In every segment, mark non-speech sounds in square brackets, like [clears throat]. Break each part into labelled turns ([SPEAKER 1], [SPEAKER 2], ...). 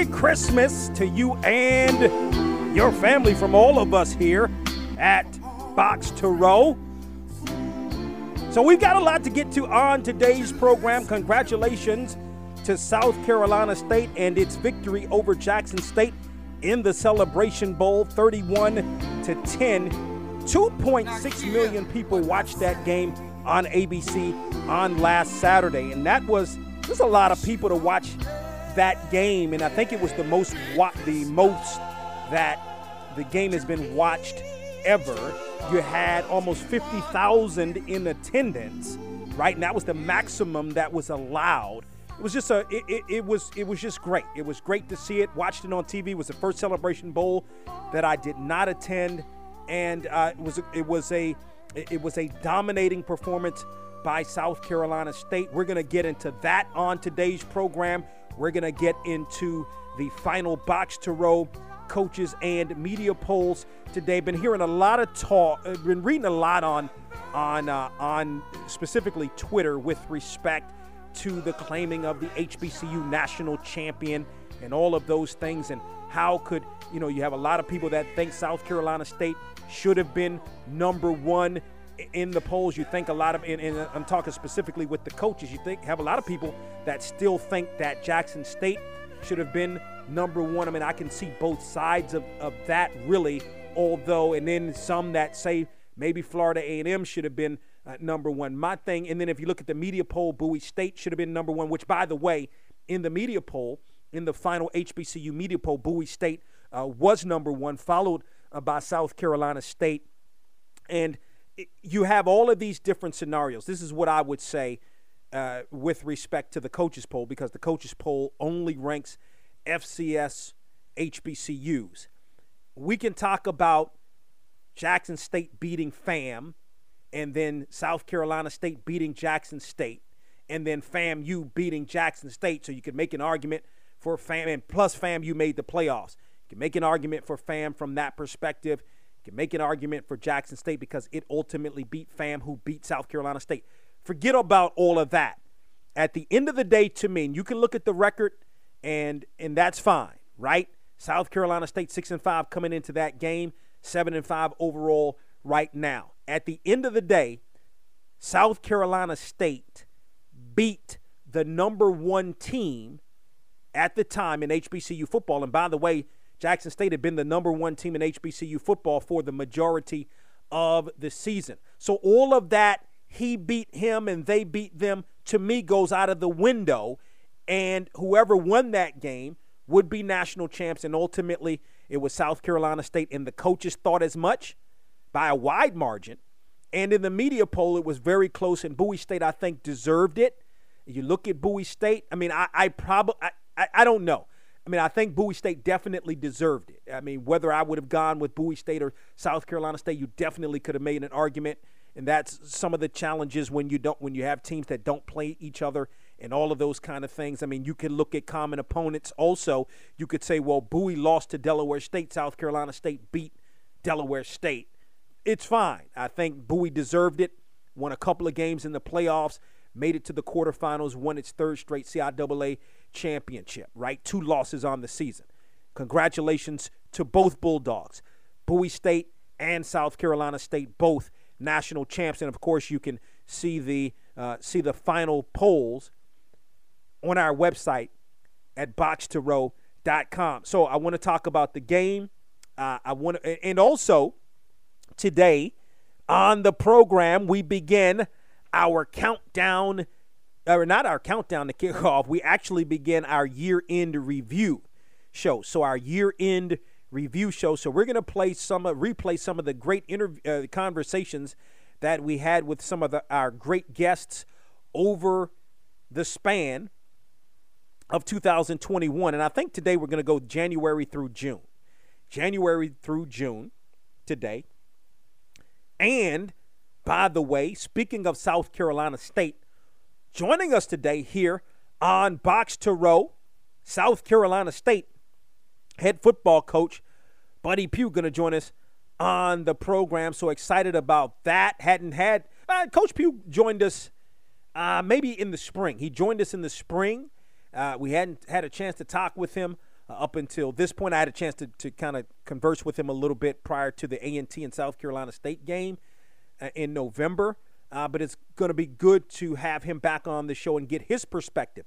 [SPEAKER 1] Merry Christmas to you and your family from all of us here at Box to Row. So we've got a lot to get to on today's program. Congratulations to South Carolina State and its victory over Jackson State in the Celebration Bowl 31 to 10. 2.6 million people watched that game on ABC on last Saturday and that was there's a lot of people to watch that game and I think it was the most wa- the most that the game has been watched ever. You had almost 50,000 in attendance, right? And that was the maximum that was allowed. It was just a it, it, it was it was just great. It was great to see it. Watched it on TV. It was the first Celebration Bowl that I did not attend and uh, it was it was a it was a dominating performance by South Carolina State. We're going to get into that on today's program. We're going to get into the final box to row coaches and media polls today. Been hearing a lot of talk. uh, Been reading a lot on on uh, on specifically Twitter with respect to the claiming of the HBCU national champion and all of those things and how could you know you have a lot of people that think South Carolina State should have been number one i- in the polls. You think a lot of, and, and I'm talking specifically with the coaches. You think have a lot of people that still think that Jackson State should have been number one. I mean, I can see both sides of, of that really. Although, and then some that say maybe Florida A&M should have been uh, number one. My thing, and then if you look at the media poll, Bowie State should have been number one. Which, by the way, in the media poll, in the final HBCU media poll, Bowie State uh, was number one, followed uh, by South Carolina State. And you have all of these different scenarios. This is what I would say uh, with respect to the coaches poll, because the coaches poll only ranks FCS HBCUs. We can talk about Jackson State beating FAM, and then South Carolina State beating Jackson State, and then FAMU beating Jackson State. So you could make an argument for FAM, and plus FAMU made the playoffs. You can make an argument for FAM from that perspective. Can make an argument for Jackson State because it ultimately beat FAM, who beat South Carolina State. Forget about all of that. At the end of the day, to me, and you can look at the record, and and that's fine, right? South Carolina State six and five coming into that game, seven and five overall right now. At the end of the day, South Carolina State beat the number one team at the time in HBCU football. And by the way, Jackson State had been the number one team in HBCU football for the majority of the season. So all of that, he beat him and they beat them, to me goes out of the window. And whoever won that game would be national champs. And ultimately, it was South Carolina State. And the coaches thought as much by a wide margin. And in the media poll, it was very close. And Bowie State, I think, deserved it. You look at Bowie State. I mean, I, I probably, I, I, I don't know. I mean, I think Bowie State definitely deserved it. I mean, whether I would have gone with Bowie State or South Carolina State, you definitely could have made an argument. And that's some of the challenges when you don't, when you have teams that don't play each other and all of those kind of things. I mean, you can look at common opponents. Also, you could say, well, Bowie lost to Delaware State, South Carolina State beat Delaware State. It's fine. I think Bowie deserved it. Won a couple of games in the playoffs, made it to the quarterfinals, won its third straight CIAA championship, right? Two losses on the season. Congratulations to both Bulldogs, Bowie State and South Carolina State, both national champs. And of course, you can see the uh, see the final polls on our website at box2row.com. So I want to talk about the game. Uh, I want and also today on the program we begin our countdown, or not our countdown to kickoff. We actually begin our year-end review show. So our year-end review show. So we're going to play some, replay some of the great interview uh, conversations that we had with some of the, our great guests over the span of 2021. And I think today we're going to go January through June. January through June today. And by the way, speaking of South Carolina State, joining us today here on Box to Row, South Carolina State head football coach Buddy Pough going to join us on the program. So excited about that. Hadn't had uh, Coach Pough joined us uh, maybe in the spring. He joined us in the spring. Uh, we hadn't had a chance to talk with him uh, up until this point. I had a chance to, to kind of converse with him a little bit prior to the A&T and South Carolina State game uh, in November. Uh, but it's going to be good to have him back on the show and get his perspective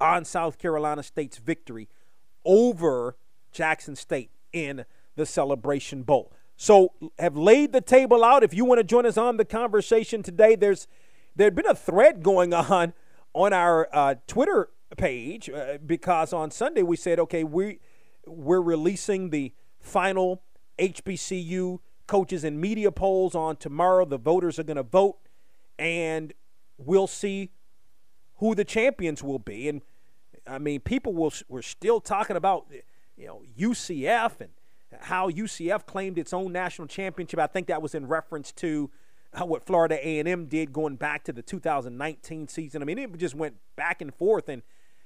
[SPEAKER 1] on South Carolina State's victory over Jackson State in the Celebration Bowl. So have laid the table out. If you want to join us on the conversation today, there's there'd been a thread going [laughs] on on our uh, Twitter page uh, because on Sunday we said, okay, we we're releasing the final HBCU coaches and media polls on tomorrow. The voters are going to vote, and we'll see who the champions will be. And I mean, people will were still talking about you know UCF and how UCF claimed its own national championship. I think that was in reference to uh, what Florida A&M did going back to the 2019 season. I mean, it just went back and forth, and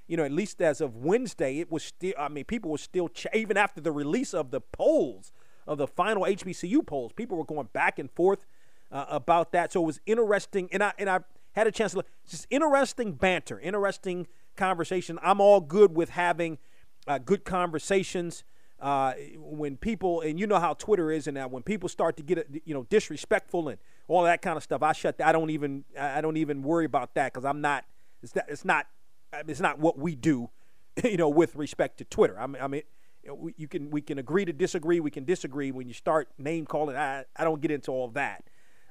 [SPEAKER 1] you know, at least as of Wednesday, it was still. I mean, people were still ch- even after the release of the polls of the final HBCU polls, people were going back and forth uh, about that. So it was interesting, and I and I had a chance to look. Just interesting banter, interesting conversation. I'm all good with having uh, good conversations uh, when people and you know how Twitter is and that when people start to get you know disrespectful and all that kind of stuff, I shut. I don't even I don't even worry about that because I'm not. It's not. It's not. It's not what we do, [laughs] you know, with respect to Twitter. I mean, I mean, you can we can agree to disagree. We can disagree when you start name calling. I I don't get into all that,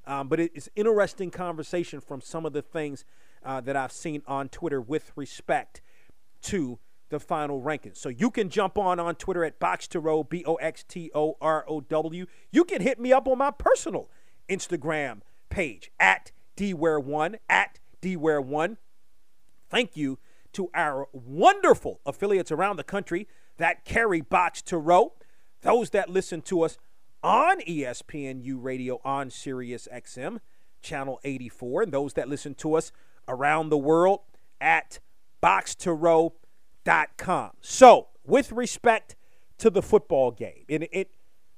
[SPEAKER 1] um, but it's interesting conversation from some of the things uh, that I've seen on Twitter with respect to the final rankings. So you can jump on on Twitter at Box to Row, B O X T O R O W. You can hit me up on my personal Instagram page at DWare1, at DWare1. Thank you to our wonderful affiliates around the country that carry Box to Row, those that listen to us on ESPNU Radio on Sirius XM, channel 84, and those that listen to us around the world at Box to com. So, with respect to the football game, and it,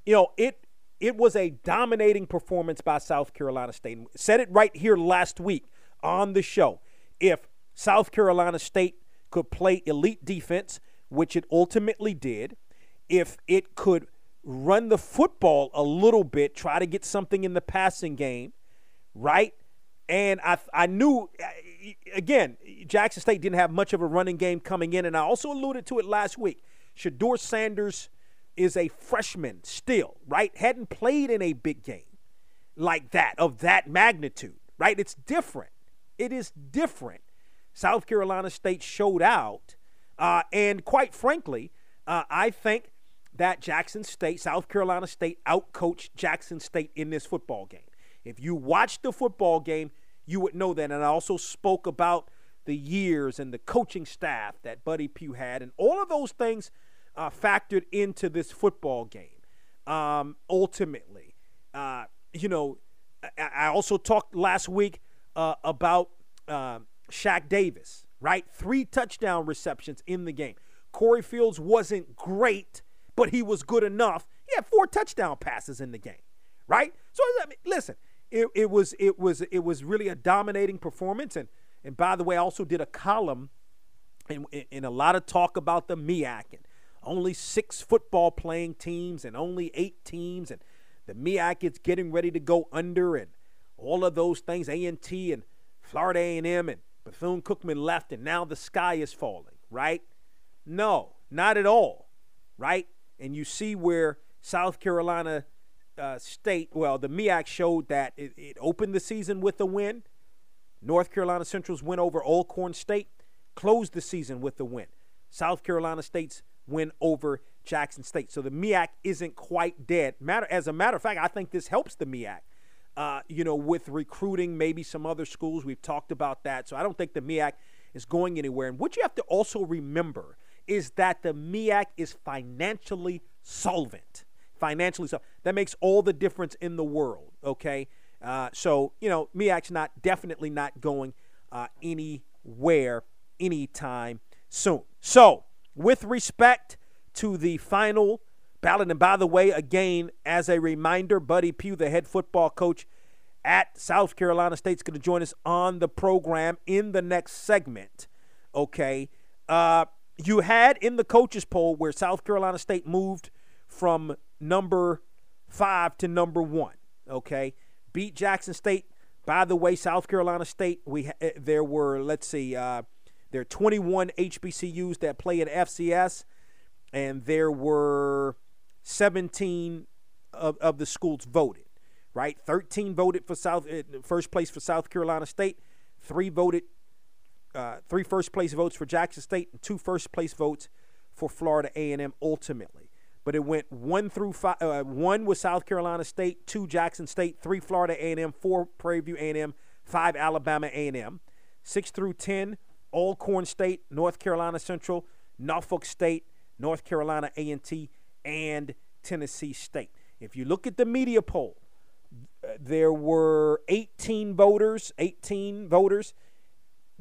[SPEAKER 1] you know, it it was a dominating performance by South Carolina State. Said it right here last week on the show. If South Carolina State could play elite defense, which it ultimately did, if it could run the football a little bit, try to get something in the passing game, right? And I, I knew, again, Jackson State didn't have much of a running game coming in, and I also alluded to it last week. Shedeur Sanders is a freshman still, right? Hadn't played in a big game like that, of that magnitude, right? It's different. It is different. South Carolina State showed out, uh, and quite frankly, uh, I think that Jackson State, South Carolina State, outcoached Jackson State in this football game. If you watched the football game, you would know that. And I also spoke about the years and the coaching staff that Buddy Pough had, and all of those things uh, factored into this football game. Um, ultimately, uh, you know, I, I, also talked last week uh, about uh, Shaq Davis, right? Three touchdown receptions in the game. Corey Fields wasn't great, but he was good enough. He had four touchdown passes in the game, right? So I mean, listen, it, it was it was it was really a dominating performance. And and by the way, I also did a column and, and a lot of talk about the MEAC and only six football playing teams and only eight teams and the MEAC is getting ready to go under and all of those things. A&T and Florida A&M and Bethune Cookman left, and now the sky is falling, right? No, not at all, right? And you see where South Carolina uh, State, well, the MEAC showed that it, it opened the season with a win. North Carolina Central's win over Alcorn State closed the season with a win. South Carolina State's win over Jackson State. So the MEAC isn't quite dead. Matter as a matter of fact, I think this helps the MEAC. Uh, you know, with recruiting, maybe some other schools. We've talked about that. So I don't think the MEAC is going anywhere. And what you have to also remember is that the MEAC is financially solvent. Financially solvent. That makes all the difference in the world. Okay. Uh, so you know, MEAC's not definitely not going uh, anywhere anytime soon. So with respect to the final ballot. And by the way, again, as a reminder, Buddy Pough, the head football coach at South Carolina State, is going to join us on the program in the next segment. Okay. Uh, you had in the coaches poll where South Carolina State moved from number five to number one. Okay. Beat Jackson State. By the way, South Carolina State, we eh, there were let's see, uh, there are 21 HBCUs that play in FCS, and there were 17 of, of the schools voted, right? 13 voted for South uh, first place for South Carolina State, three voted, uh, three first place votes for Jackson State, and two first place votes for Florida A&M ultimately. But it went one through five. Uh, one was South Carolina State, two Jackson State, three Florida A&M, four Prairie View A&M, five Alabama A&M, six through ten Alcorn State, North Carolina Central, Norfolk State, North Carolina A&T, and Tennessee State. If you look at the media poll, there were 18 voters, 18 voters.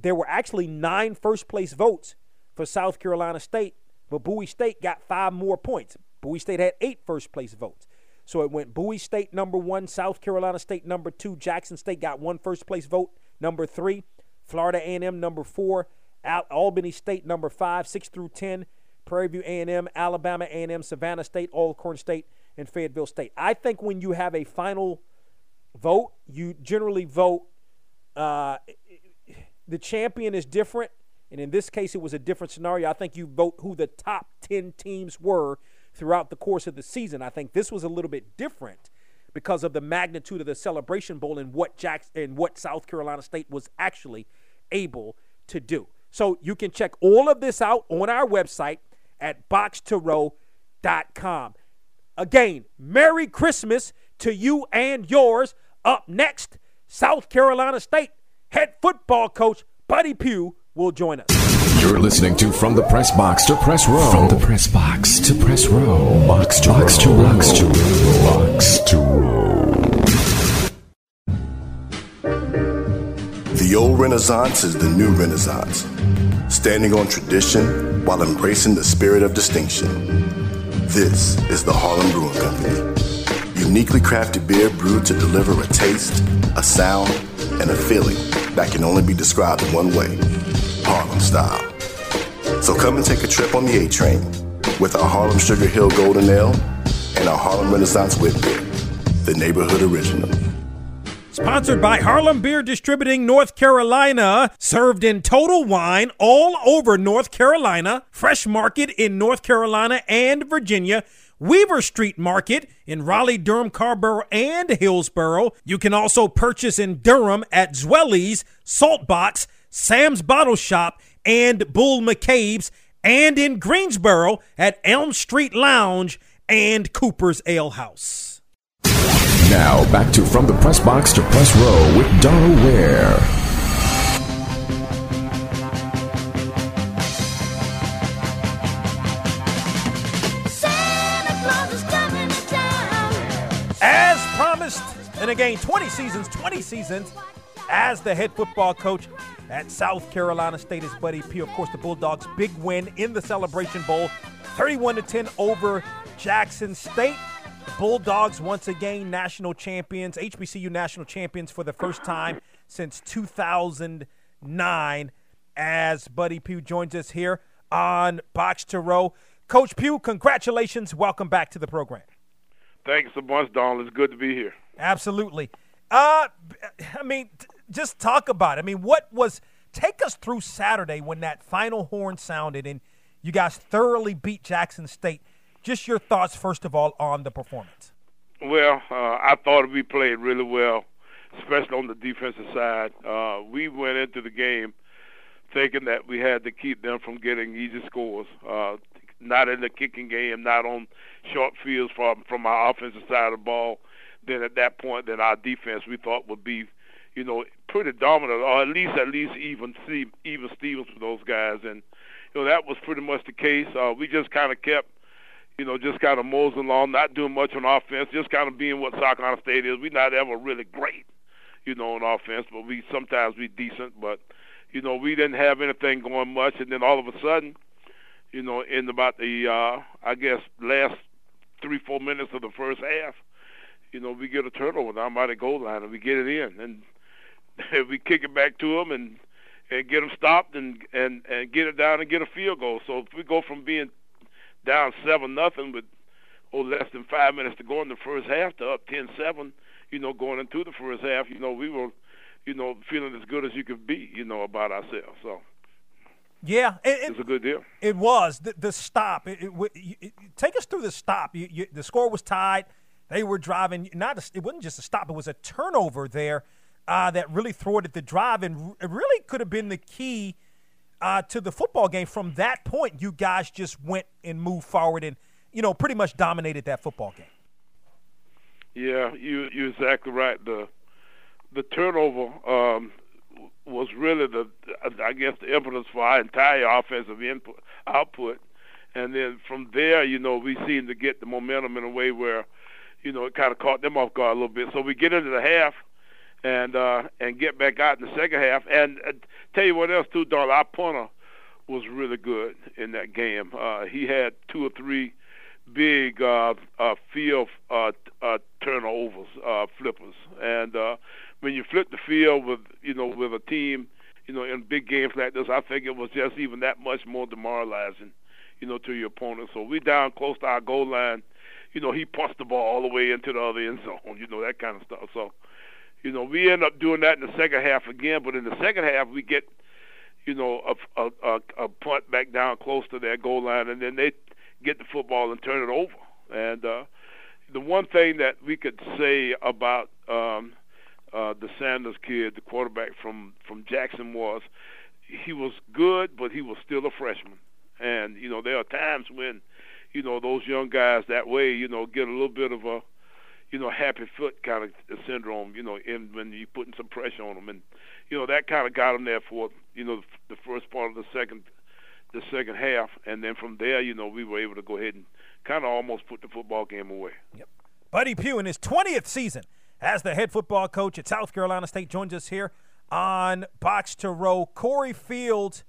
[SPEAKER 1] There were actually nine first place votes for South Carolina State, but Bowie State got five more points. Bowie State had eight first place votes. So it went Bowie State number one, South Carolina State number two, Jackson State got one first place vote, number three, Florida A&M number four, Al- Albany State number five, six through ten, Prairie View A&M, Alabama A&M, Savannah State, Alcorn State, and Fayetteville State. I think when you have a final vote, you generally vote. Uh, the champion is different, and in this case, it was a different scenario. I think you vote who the top ten teams were throughout the course of the season. I think this was a little bit different because of the magnitude of the Celebration Bowl and what Jackson and what South Carolina State was actually able to do. So you can check all of this out on our website at boxtorow.com. Again, Merry Christmas to you and yours. Up next, South Carolina State head football coach Buddy Pough will join us.
[SPEAKER 2] You're listening to From the Press Box to Press Row. From the Press Box to Press Row. Box to Box to Box to Row. Box to Row.
[SPEAKER 3] The old Renaissance is the new Renaissance, standing on tradition while embracing the spirit of distinction. This is the Harlem Brewing Company. Uniquely crafted beer brewed to deliver a taste, a sound, and a feeling that can only be described in one way Harlem style. So come and take a trip on the A train with our Harlem Sugar Hill Golden Ale and our Harlem Renaissance Wit Beer, the neighborhood original.
[SPEAKER 1] Sponsored by Harlem Beer Distributing North Carolina, served in total wine all over North Carolina, Fresh Market in North Carolina and Virginia, Weaver Street Market in Raleigh, Durham, Carrboro, and Hillsborough. You can also purchase in Durham at Zweli's, Saltbox, Sam's Bottle Shop, and Bull McCabe's, and in Greensboro at Elm Street Lounge and Cooper's Ale House.
[SPEAKER 2] Now, back to From the Press Box to Press Row with Donald Ware.
[SPEAKER 1] Promised, and again, 20 seasons, 20 seasons as the head football coach at South Carolina State is Buddy P. Of course, the Bulldogs' big win in the Celebration Bowl, 31 to 10 over Jackson State. The Bulldogs once again national champions, HBCU national champions for the first time since 2009. As Buddy Pough joins us here on Box to Row. Coach Pough, congratulations. Welcome back to the program.
[SPEAKER 4] Thanks so much, Donald. It's good to be here.
[SPEAKER 1] Absolutely. Uh, I mean, t- just talk about it. I mean, what was take us through Saturday when that final horn sounded and you guys thoroughly beat Jackson State. Just your thoughts, first of all, on the performance.
[SPEAKER 4] Well, uh, I thought we played really well, especially on the defensive side. Uh, we went into the game thinking that we had to keep them from getting easy scores. Uh, not in the kicking game, not on short fields from from our offensive side of the ball. Then at that point, then our defense we thought would be, you know, pretty dominant, or at least at least even Steve, even Stevens with those guys, and you know that was pretty much the case. Uh, we just kind of kept you know, just kind of moseying along, not doing much on offense, just kind of being what South Carolina State is. We're not ever really great, you know, on offense, but we sometimes we decent. But you know, we didn't have anything going much, and then all of a sudden, you know, in about the uh, I guess last three four minutes of the first half, you know, we get a turnover down by the goal line, and we get it in, and [laughs] we kick it back to them, and and get them stopped, and and and get it down and get a field goal. So if we go from being down seven nothing with oh less than five minutes to go in the first half to up ten seven, you know, going into the first half, you know, we were, you know, feeling as good as you could be, you know, about ourselves. So
[SPEAKER 1] Yeah, it,
[SPEAKER 4] was a good deal.
[SPEAKER 1] It was the, the stop. It, it, it, take us through the stop. You, you, the score was tied. They were driving. Not a, it wasn't just a stop. It was a turnover there uh, that really thwarted the drive, and it really could have been the key uh, to the football game. From that point, you guys just went and moved forward, and you know pretty much dominated that football game.
[SPEAKER 4] Yeah, you you're exactly right. The the turnover um, was really the I guess the impetus for our entire offensive input output, and then from there, you know, we seemed to get the momentum in a way where, you know, it kind of caught them off guard a little bit. So we get into the half, and uh, and get back out in the second half. And uh, tell you what else too, Darla, our punter was really good in that game. Uh, he had two or three big uh, uh, field uh, uh, turnovers, uh, flippers, and uh, when you flip the field with you know with a team, you know in big games like this, I think it was just even that much more demoralizing, you know, to your opponent. So we down close to our goal line. You know, he punched the ball all the way into the other end [laughs] zone. You know that kind of stuff. So you know, we end up doing that in the second half again, but in the second half we get, you know, a, a, a, a punt back down close to their goal line, and then they get the football and turn it over. And uh, the one thing that we could say about um, uh, the Sanders kid, the quarterback from from Jackson, was he was good, but he was still a freshman. And you know, there are times when, you know, those young guys that way, you know, get a little bit of a you know, happy foot kind of syndrome, you know, in when you're putting some pressure on them, and you know that kind of got them there for you know the first part of the second the second half, and then from there, you know, we were able to go ahead and kind of almost put the football game away.
[SPEAKER 1] Yep. Buddy Pough in his 20th season as the head football coach at South Carolina State joins us here on Box to Row. Corey Fields,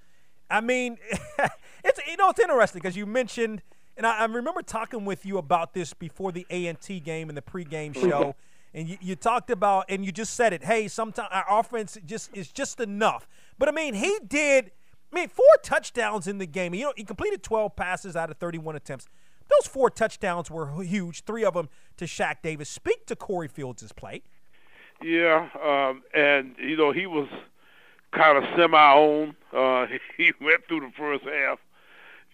[SPEAKER 1] I mean, [laughs] it's you know it's interesting because you mentioned – and I, I, remember talking with you about this before the A and T game and the pregame show, and you, you, talked about and you just said it. Hey, sometimes our offense just is just enough. But I mean, he did. I mean, four touchdowns in the game. You know, he completed 12 passes out of 31 attempts. Those four touchdowns were huge. Three of them to Shaq Davis. Speak to Corey Fields' play.
[SPEAKER 4] Yeah, um, and you know he was kind of semi-on. Uh, [laughs] he went through the first half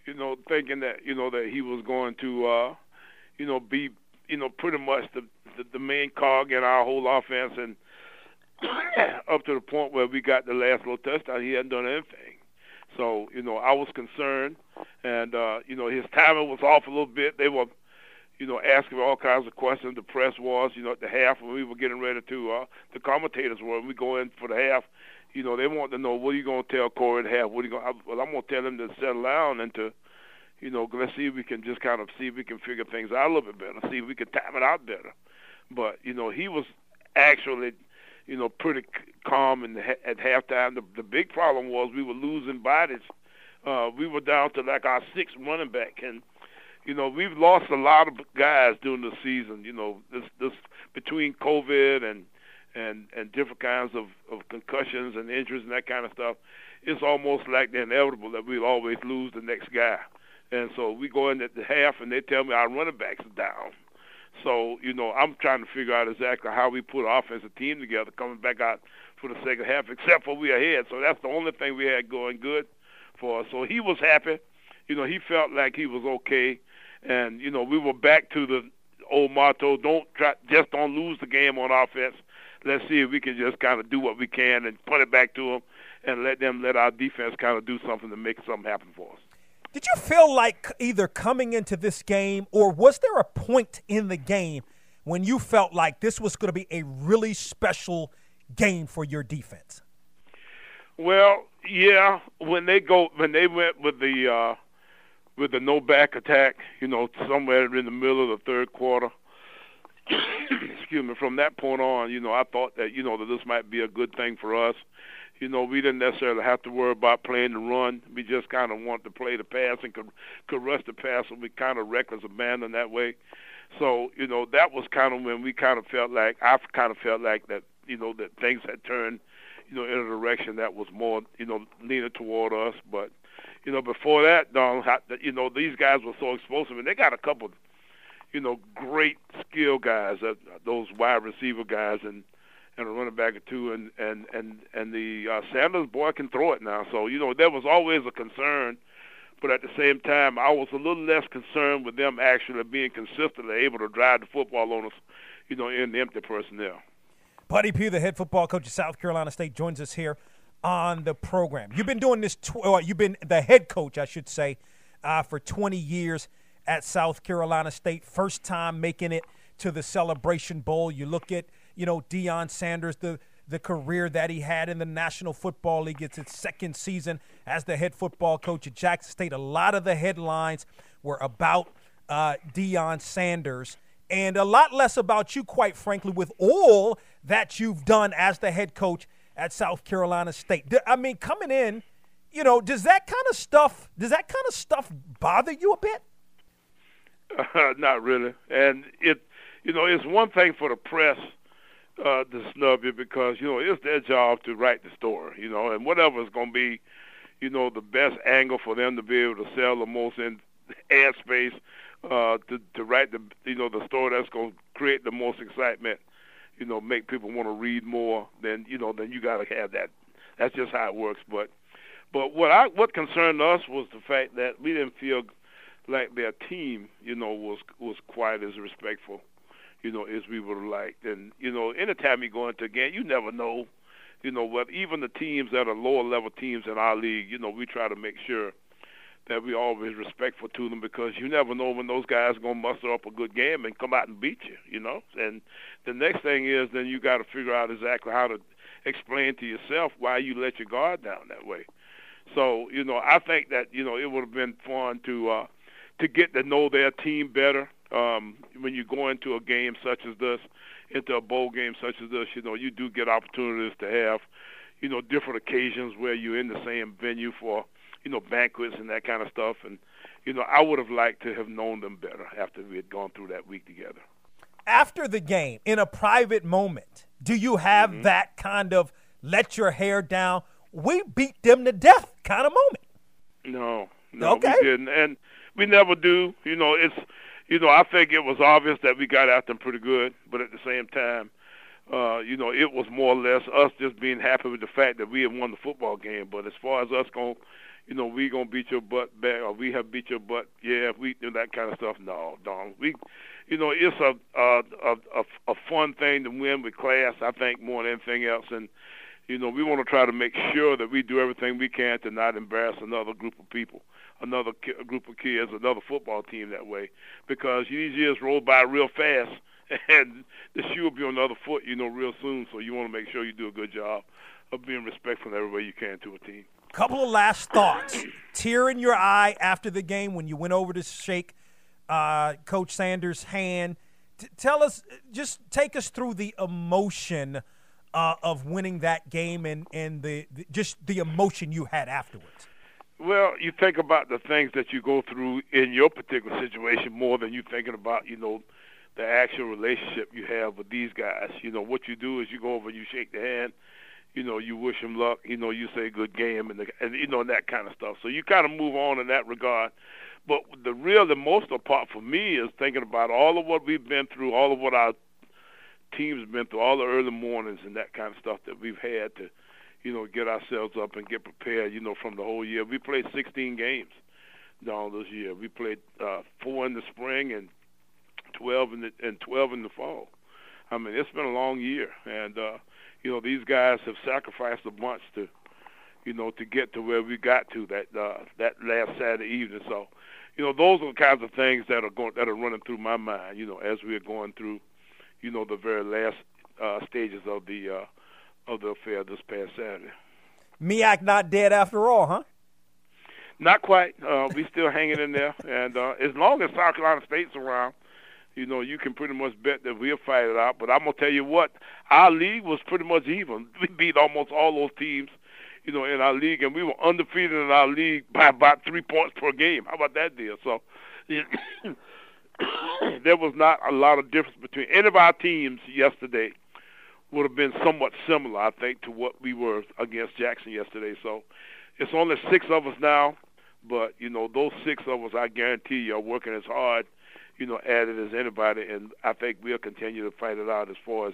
[SPEAKER 4] you know, thinking that you know that he was going to, uh, you know, be you know pretty much the the, the main cog in our whole offense, and [coughs] up to the point where we got the last little touchdown, he hadn't done anything. So you know, I was concerned, and uh, you know, his timing was off a little bit. They were, you know, asking all kinds of questions. The press was, you know, at the half when we were getting ready to, uh, the commentators were. When we go in for the half, you know, they want to know what are you going to tell Corey at half. What are you going? Well, I'm going to tell him to settle down and to, you know, let's see if we can just kind of see if we can figure things out a little bit better. See if we can time it out better. But you know, he was actually, you know, pretty calm the, at halftime. The, the big problem was we were losing bodies. Uh, we were down to like our sixth running back, and you know, we've lost a lot of guys during the season. You know, this this between COVID and and and different kinds of of concussions and injuries and that kind of stuff, it's almost like the inevitable that we'll always lose the next guy. And so we go in at the half, and they tell me our running backs are down. So you know, I'm trying to figure out exactly how we put an offensive team together coming back out for the second half, [laughs] except for we are ahead. So that's the only thing we had going good for us. So he was happy. You know, he felt like he was okay, and you know, we were back to the old motto: don't try, just don't lose the game on offense. Let's see if we can just kind of do what we can and put it back to them, and let them let our defense kind of do something to make something happen for us.
[SPEAKER 1] Did you feel like either coming into this game or was there a point in the game when you felt like this was going to be a really special game for your defense?
[SPEAKER 4] Well, yeah, when they go when they went with the uh with the no back attack, you know, somewhere in the middle of the third quarter. [coughs] excuse me, from that point on, you know, I thought that, you know, that this might be a good thing for us you know, we didn't necessarily have to worry about playing the run. We just kind of want to play the pass and could, could rush the pass, and we kind of reckless abandon that way. So, you know, that was kind of when we kind of felt like I kind of felt like that, you know, that things had turned, you know, in a direction that was more, you know, leaning toward us. But, you know, before that, Don, you know, these guys were so explosive, and they got a couple, you know, great skill guys, uh, those wide receiver guys, and and a running back or two, and and and and the uh, Sanders boy can throw it now. So you know there was always a concern, but at the same time I was a little less concerned with them actually being consistently able to drive the football on us, you know, in the empty personnel.
[SPEAKER 1] Buddy Pough, the head football coach of South Carolina State, joins us here on the program. You've been doing this. Tw- or you've been the head coach, I should say, uh, for 20 years at South Carolina State. First time making it to the Celebration Bowl. You look at you know, Deion Sanders, the the career that he had in the National Football League. It's its second season as the head football coach at Jackson State. A lot of the headlines were about uh, Deion Sanders and a lot less about you, quite frankly, with all that you've done as the head coach at South Carolina State. I mean, coming in, you know, does that kind of stuff does that kind of stuff bother you a bit?
[SPEAKER 4] Uh, [laughs] not really, and it, you know, it's one thing for the press uh, to snub you because you know it's their job to write the story, you know, and whatever is going to be, you know, the best angle for them to be able to sell the most in ad space uh, to to write the you know the story that's going to create the most excitement, you know, make people want to read more. Then you know, then you got to have that. That's just how it works. But but what I what concerned us was the fact that we didn't feel like their team, you know, was was quite as respectful you know, as we would have liked. And, you know, anytime you go into a game, you never know, you know, what even the teams that are lower level teams in our league, you know, we try to make sure that we always respectful to them because you never know when those guys are gonna muster up a good game and come out and beat you, you know. And the next thing is then you got to figure out exactly how to explain to yourself why you let your guard down that way. So you know, I think that you know it would have been fun to uh, to get to know their team better um, when you go into a game such as this, into a bowl game such as this, you know, you do get opportunities to have, you know, different occasions where you're in the same venue for, you know, banquets and that kind of stuff. And, you know, I would have liked to have known them better after we had gone through that week together.
[SPEAKER 1] After the game, in a private moment, do you have mm-hmm. that kind of let your hair down, we beat them to death kind of moment?
[SPEAKER 4] No, no, okay. we didn't. And we never do. You know, it's you know, I think it was obvious that we got at them pretty good, but at the same time, uh, you know, it was more or less us just being happy with the fact that we had won the football game. But as far as us going, you know, we gonna beat your butt back, or we have beat your butt, yeah, if we do that kind of stuff. No, don't. We, you know, it's a a a a fun thing to win with class. I think more than anything else, and you know, we want to try to make sure that we do everything we can to not embarrass another group of people another ki- group of kids, another football team that way, because these years roll by real fast, [laughs] and the shoe will be on the other foot, you know, real soon. So you want to make sure you do a good job of being respectful in every way you can to a team.
[SPEAKER 1] Couple of last thoughts. Tear in your eye after the game when you went over to shake uh, Coach Sanders' hand. T- tell us, just take us through the emotion uh, of winning that game and and the, the just the emotion you had afterwards.
[SPEAKER 4] Well, you think about the things that you go through in your particular situation more than you're thinking about, you know, the actual relationship you have with these guys. You know, what you do is you go over, and you shake the hand, you know, you wish them luck, you know, you say good game, and, the, and you know, and that kind of stuff. So you kind of move on in that regard. But the real, the most part for me is thinking about all of what we've been through, all of what our teams been through all the early mornings and that kind of stuff that we've had to, you know, get ourselves up and get prepared. You know, from the whole year. We played 16 games down this year. We played uh, four in the spring and 12 in the and 12 in the fall. I mean, it's been a long year, and uh, you know these guys have sacrificed a bunch to, you know, to get to where we got to that uh, that last Saturday evening. So, you know, those are the kinds of things that are going that are running through my mind. You know, as we are going through, you know, the very last uh, stages of the uh, of the affair this past Saturday.
[SPEAKER 1] MEAC not dead after all, huh?
[SPEAKER 4] Not quite. Uh, we still hanging in there, and uh, as long as South Carolina State's around, you know, you can pretty much bet that we'll fight it out. But I'm gonna tell you what, our league was pretty much even. [laughs] We beat almost all those teams, you know, in our league, and we were undefeated in our league by about three points per game. How about that deal? So. [coughs] there was not a lot of difference between any of our teams yesterday would have been somewhat similar, I think, to what we were against Jackson yesterday. So it's only six of us now, but you know those six of us, I guarantee you, are working as hard, you know, added as anybody, and I think we'll continue to fight it out as far as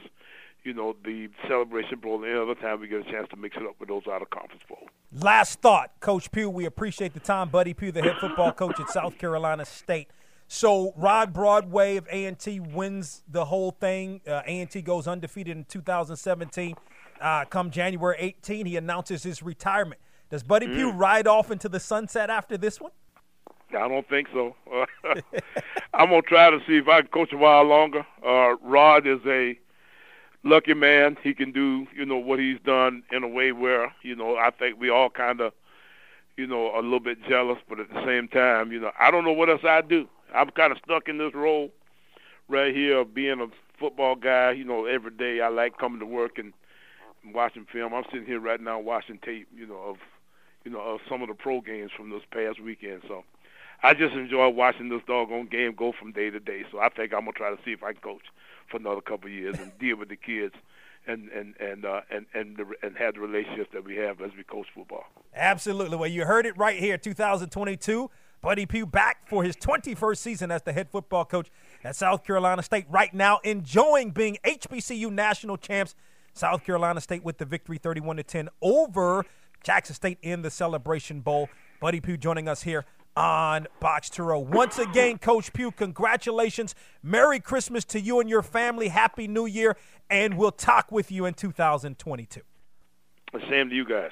[SPEAKER 4] you know the celebration bowl. And any other time we get a chance to mix it up with those out of conference bowl.
[SPEAKER 1] Last thought, Coach Pough. We appreciate the time, Buddy Pough, the head football coach at South Carolina State. So Rod Broadway of A&T wins the whole thing. Uh, A&T goes undefeated in 2017. Uh, come January 18, he announces his retirement. Does Buddy Pough ride off into the sunset after this one?
[SPEAKER 4] I don't think so. [laughs] I'm gonna try to see if I can coach a while longer. Uh, Rod is a lucky man. He can do, you know, what he's done in a way where, you know, I think we all kind of, you know, a little bit jealous, but at the same time, you know, I don't know what else I'd do. I'm kind of stuck in this role right here of being a football guy. You know, every day I like coming to work and watching film. I'm sitting here right now watching tape, you know, of you know of some of the pro games from this past weekend. So I just enjoy watching this doggone game go from day to day. So I think I'm gonna try to see if I can coach for another couple of years and deal with the kids and and and uh, and and the, and have the relationships that we have as we coach football.
[SPEAKER 1] Absolutely. Well, you heard it right here, 2022. Buddy Pough back for his 21st season as the head football coach at South Carolina State. Right now, enjoying being HBCU national champs. South Carolina State with the victory 31 to 10 over Jackson State in the Celebration Bowl. Buddy Pough joining us here on Box to Row. Once again, Coach Pough, congratulations. Merry Christmas to you and your family. Happy New Year. And we'll talk with you in 2022.
[SPEAKER 4] Same to you guys.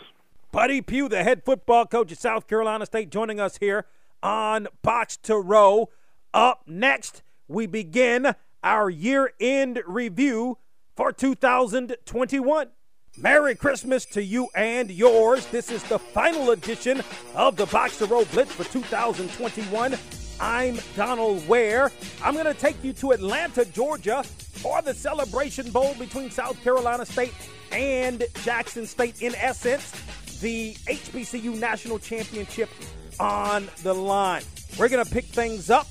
[SPEAKER 1] Buddy Pough, the head football coach at South Carolina State, joining us here on Box to Row. Up next, we begin our year end review for 2021. Merry Christmas to you and yours. This is the final edition of the Box to Row Blitz for 2021. I'm Donald Ware. I'm going to take you to Atlanta, Georgia for the Celebration Bowl between South Carolina State and Jackson State. In essence, the HBCU National Championship on the line. We're going to pick things up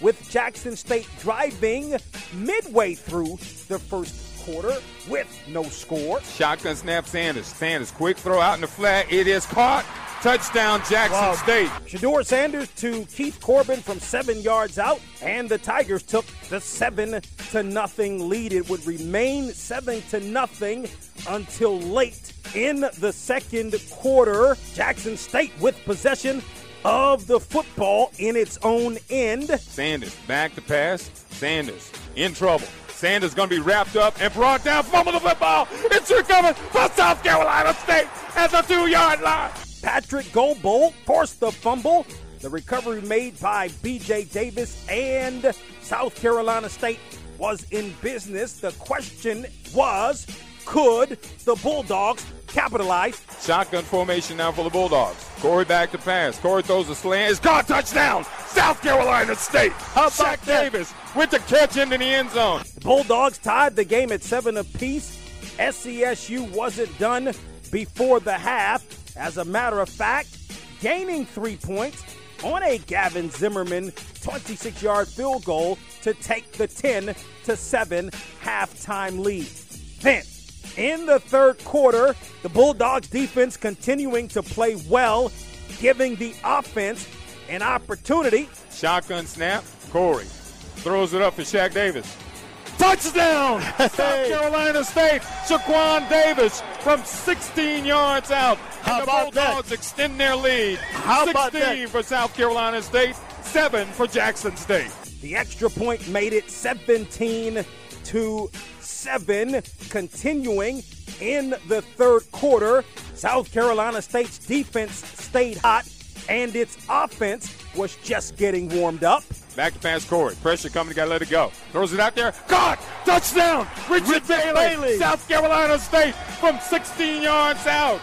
[SPEAKER 1] with Jackson State driving midway through the first quarter with no score.
[SPEAKER 5] Shotgun snap Sanders. Sanders, quick throw out in the flat. It is caught. Touchdown Jackson
[SPEAKER 1] Wow.
[SPEAKER 5] State.
[SPEAKER 1] Shedeur Sanders to Keith Corbin from seven yards out, and the Tigers took the seven to nothing lead. It would remain seven to nothing until late in the second quarter. Jackson State with possession of the football in its own end.
[SPEAKER 5] Sanders back to pass. Sanders in trouble. Sanders going to be wrapped up and brought down. Fumble the football. It's recovered for South Carolina State at the two yard line.
[SPEAKER 1] Patrick Goldbolt forced the fumble. The recovery made by B.J. Davis and South Carolina State was in business. The question was, could the Bulldogs capitalize?
[SPEAKER 5] Shotgun formation now for the Bulldogs. Corey back to pass. Corey throws a slant. It's caught. Touchdown. South Carolina State. How
[SPEAKER 1] about
[SPEAKER 5] Shaq? Davis with the catch into the end zone.
[SPEAKER 1] The Bulldogs tied the game at seven apiece. SCSU wasn't done before the half. As a matter of fact, gaining three points on a Gavin Zimmerman 26 yard field goal to take the 10 to 7 halftime lead. Then, in the third quarter, the Bulldogs defense continuing to play well, giving the offense an opportunity.
[SPEAKER 5] Shotgun snap. Corey throws it up for Shaq Davis. Touchdown! [laughs] South Carolina State. Shaquan Davis from 16 yards out.
[SPEAKER 6] How
[SPEAKER 5] and the
[SPEAKER 6] about that?
[SPEAKER 5] Bulldogs extend their lead.
[SPEAKER 6] How
[SPEAKER 5] 16
[SPEAKER 6] about that?
[SPEAKER 5] for South Carolina State, 7 for Jackson State.
[SPEAKER 1] The extra point made it 17 to 7. Continuing in the third quarter, South Carolina State's defense stayed hot and its offense was just getting warmed up.
[SPEAKER 5] Back to pass Corey. Pressure coming, gotta let it go. Throws it out there. Caught! Touchdown! Richard,
[SPEAKER 6] Richard
[SPEAKER 5] Bailey,
[SPEAKER 6] Bailey.
[SPEAKER 5] South Carolina State from 16 yards out.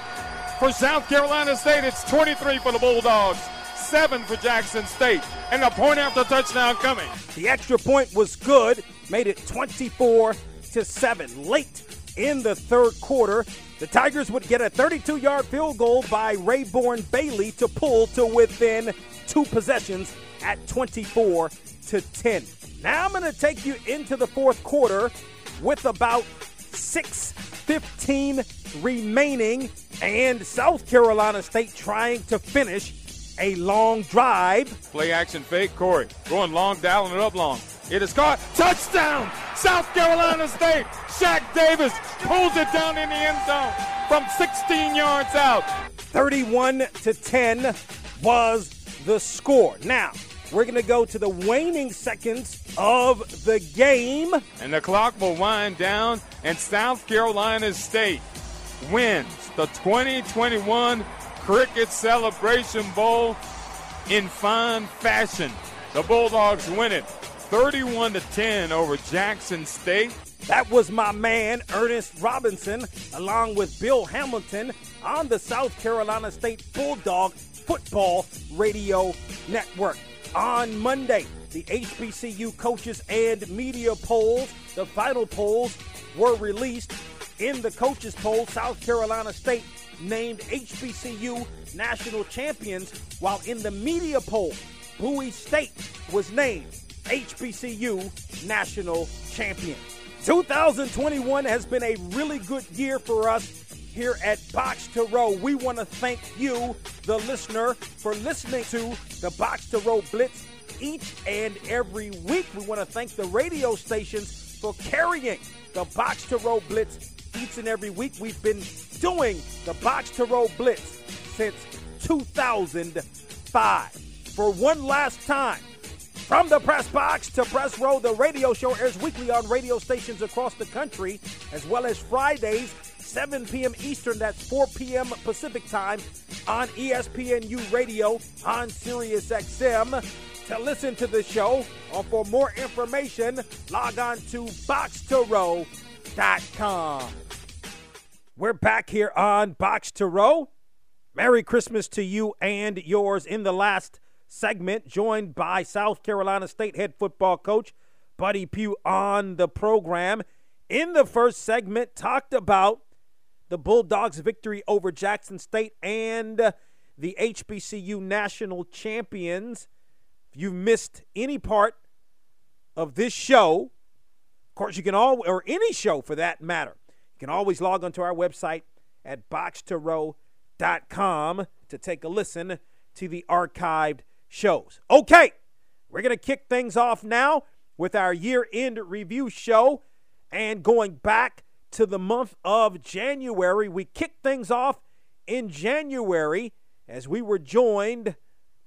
[SPEAKER 5] For South Carolina State, it's 23 for the Bulldogs, 7 for Jackson State. And the point after touchdown coming.
[SPEAKER 1] The extra point was good, made it 24 to 7. Late in the third quarter, the Tigers would get a 32-yard field goal by Rayborn Bailey to pull to within two possessions at 24 to 10. Now I'm going to take you into the fourth quarter with about 6:15 remaining and South Carolina State trying to finish a long drive.
[SPEAKER 5] Play action fake. Corey going long, dialing it up long. It is caught. Touchdown! South Carolina State. Shaq Davis pulls it down in the end zone from 16 yards out.
[SPEAKER 1] 31 to 10 was the score. Now, we're going to go to the waning seconds of the game.
[SPEAKER 5] And the clock will wind down, and South Carolina State wins the 2021 Cricket Celebration Bowl in fine fashion. The Bulldogs win it 31 to 10 over Jackson State.
[SPEAKER 1] That was my man, Ernest Robinson, along with Bill Hamilton on the South Carolina State Bulldog Football Radio Network. On Monday, the HBCU coaches and media polls, the final polls, were released. In the coaches poll, South Carolina State named HBCU national champions, while in the media poll, Bowie State was named HBCU national champion. 2021 has been a really good year for us here at Box to Row. We want to thank you, the listener, for listening to the Box to Row Blitz each and every week. We want to thank the radio stations for carrying the Box to Row Blitz each and every week. We've been doing the Box to Row Blitz since 2005. For one last time, from the press box to press row, the radio show airs weekly on radio stations across the country, as well as Fridays, 7 p.m. Eastern, that's 4 p.m. Pacific time, on ESPNU Radio on Sirius XM. To listen to the show or for more information, log on to boxtorow.com. We're back here on Box to Row. Merry Christmas to you and yours in the last segment, joined by South Carolina State head football coach Buddy Pough on the program. In the first segment, talked about the Bulldogs' victory over Jackson State and the HBCU national champions. If you missed any part of this show, of course, you can all, or any show for that matter, you can always log onto our website at boxtorow.com to take a listen to the archived shows. Okay, we're going to kick things off now with our year end review show. And going back to the month of January, we kicked things off in January as we were joined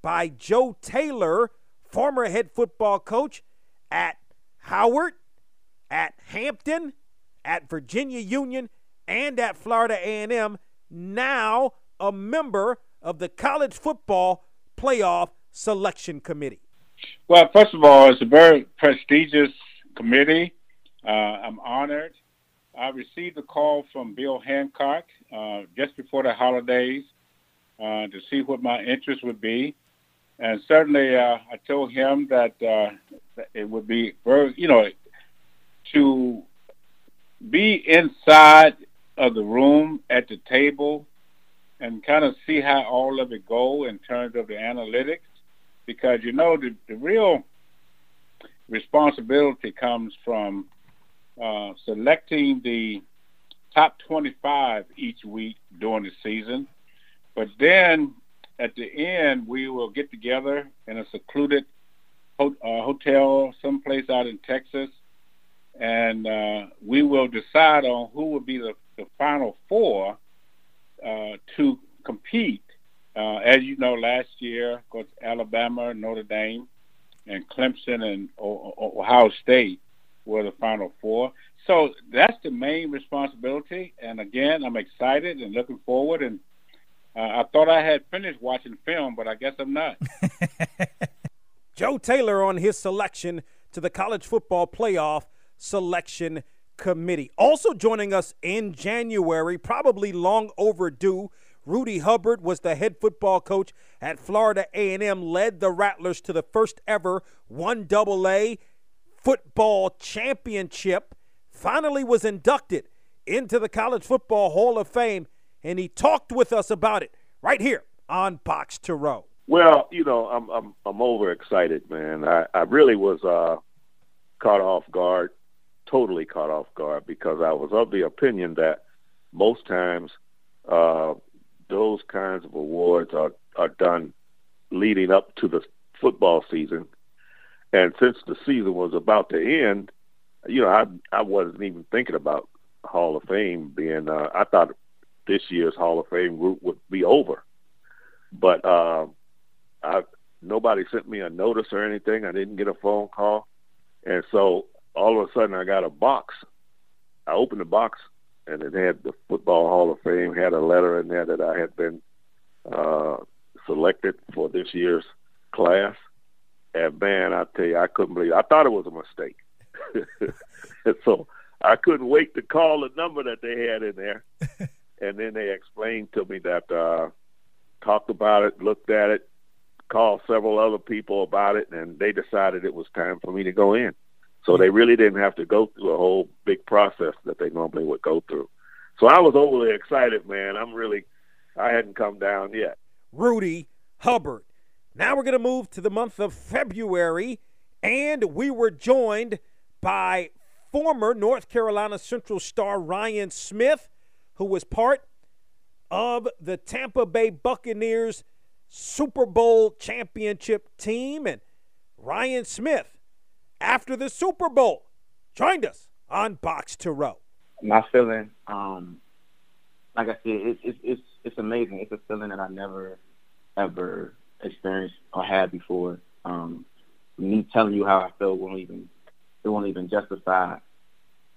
[SPEAKER 1] by Joe Taylor, former head football coach at Howard, at Hampton, at Virginia Union, and at Florida A&M, now a member of the College Football Playoff Selection Committee.
[SPEAKER 7] Well, first of all, it's a very prestigious committee. Uh, I'm honored. I received a call from Bill Hancock uh, just before the holidays uh, to see what my interest would be. And certainly uh, I told him that uh, that it would be very, you know, to be inside of the room at the table and kind of see how all of it go in terms of the analytics because you know the, the real responsibility comes from uh, selecting the top 25 each week during the season. But then at the end, we will get together in a secluded ho- uh, hotel someplace out in Texas and uh, we will decide on who will be the, the final four uh, to compete. Uh, as you know, last year, of course, Alabama, Notre Dame, and Clemson and Ohio State were the final four. So that's the main responsibility. And again, I'm excited and looking forward. And uh, I thought I had finished watching film, but I guess I'm not. [laughs]
[SPEAKER 1] Joe Taylor on his selection to the college football playoff selection committee. Also joining us in January, probably long overdue, Rudy Hubbard was the head football coach at Florida A&M, led the Rattlers to the first ever 1AA football championship, finally was inducted into the College Football Hall of Fame, and he talked with us about it right here on Box to Row.
[SPEAKER 8] Well, you know, I'm I'm I'm overexcited, man. I I really was uh caught off guard, totally caught off guard because I was of the opinion that most times uh those kinds of awards are are done leading up to the football season. And since the season was about to end, you know, I I wasn't even thinking about Hall of Fame being. Uh, I thought this year's Hall of Fame group would be over, but uh, I nobody sent me a notice or anything. I didn't get a phone call, and so all of a sudden I got a box. I opened the box and it had the Football Hall of Fame had a letter in there that I had been uh, selected for this year's class. And man, I tell you, I couldn't believe. It. I thought it was a mistake, and [laughs] so I couldn't wait to call the number that they had in there. [laughs] and then they explained to me that uh, talked about it, looked at it, called several other people about it, and they decided it was time for me to go in. So they really didn't have to go through a whole big process that they normally would go through. So I was overly excited, man. I'm really, I hadn't come down yet.
[SPEAKER 1] Rudy Hubbard. Now we're going to move to the month of February, and we were joined by former North Carolina Central star Ryan Smith, who was part of the Tampa Bay Buccaneers Super Bowl championship team. And Ryan Smith after the Super Bowl. Joined us on Box to Row.
[SPEAKER 9] My feeling, um, like I said, it's it's it's it's amazing. It's a feeling that I never ever experienced or had before. Um, me telling you how I feel won't even it won't even justify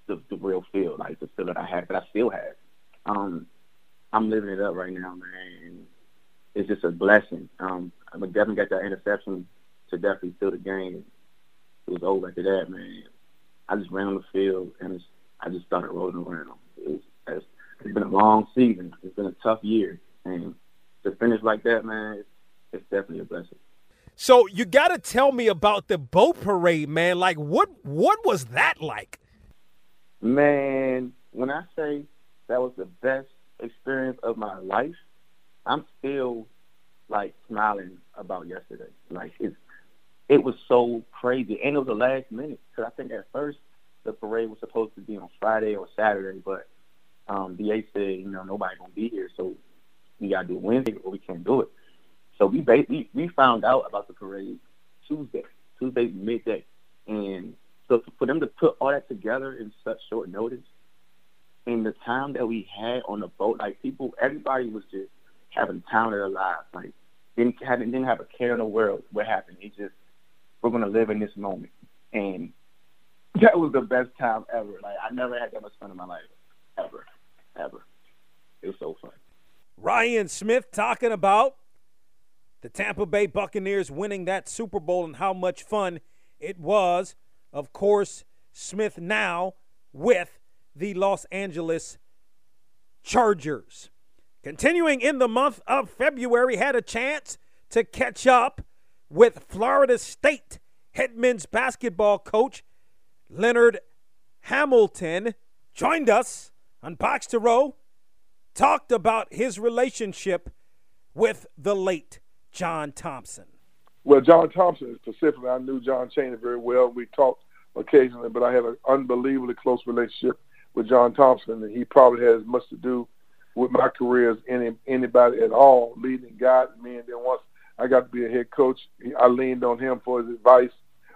[SPEAKER 9] the, the real feel, like the feel that I had, that I still have. Um, I'm living it up right now, man. And it's just a blessing. Um, I definitely got that interception to definitely fill the game it was over after that, man. I just ran on the field and I just started rolling around. It was, it's been a long season. It's been a tough year, and to finish like that, man, it's, it's definitely a blessing.
[SPEAKER 1] So you got to tell me about the boat parade, man. Like, what what was that like?
[SPEAKER 9] Man, when I say that was the best experience of my life, I'm still like smiling about yesterday. Like it's it was so crazy, and it was the last minute because I think at first the parade was supposed to be on Friday or Saturday, but um, DA said, you know, nobody gonna be here, so we gotta do Wednesday or we can't do it. So we we we found out about the parade Tuesday, Tuesday midday, and so for them to put all that together in such short notice, and the time that we had on the boat, like people, everybody was just having time of their lives, like didn't have didn't have a care in the world what happened. It just we're gonna live in this moment. And that was the best time ever. Like I never had that much fun in my life. Ever. Ever. It was so fun.
[SPEAKER 1] Ryan Smith talking about the Tampa Bay Buccaneers winning that Super Bowl and how much fun it was. Of course, Smith now with the Los Angeles Chargers. Continuing in the month of February, had a chance to catch up with Florida State head men's basketball coach Leonard Hamilton joined us on Box to Row, talked about his relationship with the late John Thompson.
[SPEAKER 10] Well, John Thompson specifically, I knew John Chaney very well. We talked occasionally, but I had an unbelievably close relationship with John Thompson, and he probably had as much to do with my career as any anybody at all, leading, guiding me. And then once I got to be a head coach. I leaned on him for his advice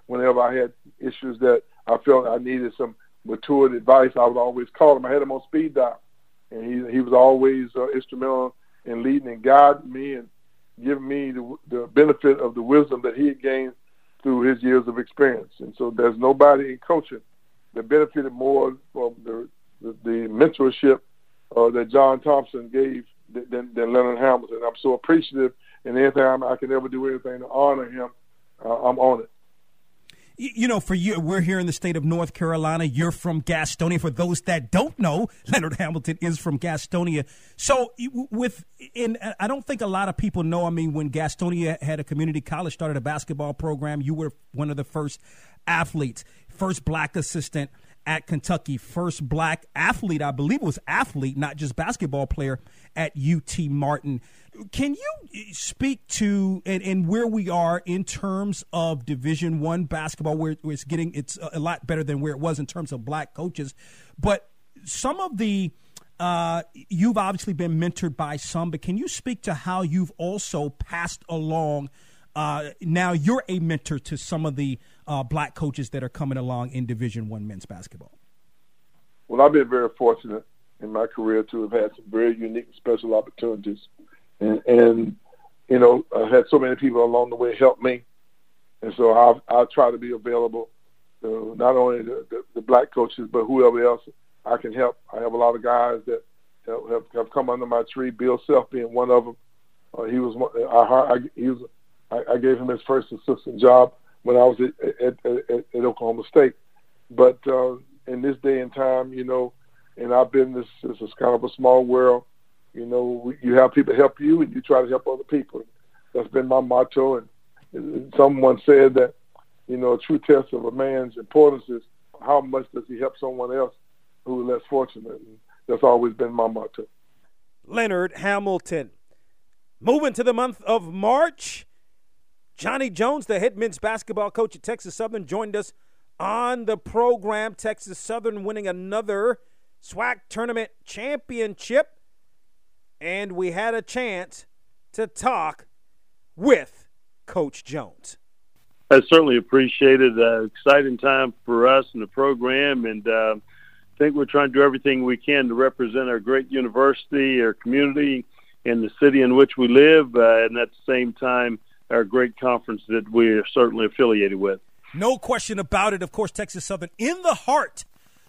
[SPEAKER 10] whenever I had issues that I felt I needed some matured advice, I would always call him. I had him on speed dial, and he he was always uh, instrumental in leading and guiding me and giving me the, the benefit of the wisdom that he had gained through his years of experience. And so there's nobody in coaching that benefited more from the the, the mentorship uh, that John Thompson gave than, than Leonard Hamilton. I'm so appreciative, and anytime I can ever do anything to honor him, uh, I'm on it.
[SPEAKER 1] You know, for you, we're here in the state of North Carolina. You're from Gastonia. For those that don't know, [laughs] Leonard Hamilton is from Gastonia. So, with in, I don't think a lot of people know. I mean, when Gastonia had a community college, started a basketball program, you were one of the first athletes, first black assistant at Kentucky, first black athlete, I believe it was athlete, not just basketball player at UT Martin. Can you speak to and, and where we are in terms of Division One basketball, where, where it's getting it's a lot better than where it was in terms of black coaches, but some of the uh, you've obviously been mentored by some, but can you speak to how you've also passed along? Uh, now you're a mentor to some of the uh, black coaches that are coming along in Division One men's basketball.
[SPEAKER 10] Well, I've been very fortunate in my career to have had some very unique and special opportunities and, and you know, I've had so many people along the way help me, and so I'll I'll try to be available to not only the, the, the black coaches but whoever else I can help. I have a lot of guys that have, have, have come under my tree. Bill Self being one of them. Uh, he was I, I he was I, I gave him his first assistant job when I was at, at, at, at Oklahoma State. But uh, in this day and time, you know, and I've been this this is kind of a small world. You know, you have people help you, and you try to help other people. That's been my motto. And someone said that, you know, a true test of a man's importance is how much does he help someone else who is less fortunate. And that's always been my motto.
[SPEAKER 1] Leonard Hamilton. Moving to the month of March, Johnny Jones, the head men's basketball coach at Texas Southern, joined us on the program. Texas Southern winning another SWAC tournament championship and we had a chance to talk with Coach Jones.
[SPEAKER 11] I certainly appreciate it. Uh, exciting time for us in the program, and uh, I think we're trying to do everything we can to represent our great university, our community, and the city in which we live, uh, and at the same time, our great conference that we are certainly affiliated with.
[SPEAKER 1] No question about it. Of course, Texas Southern in the heart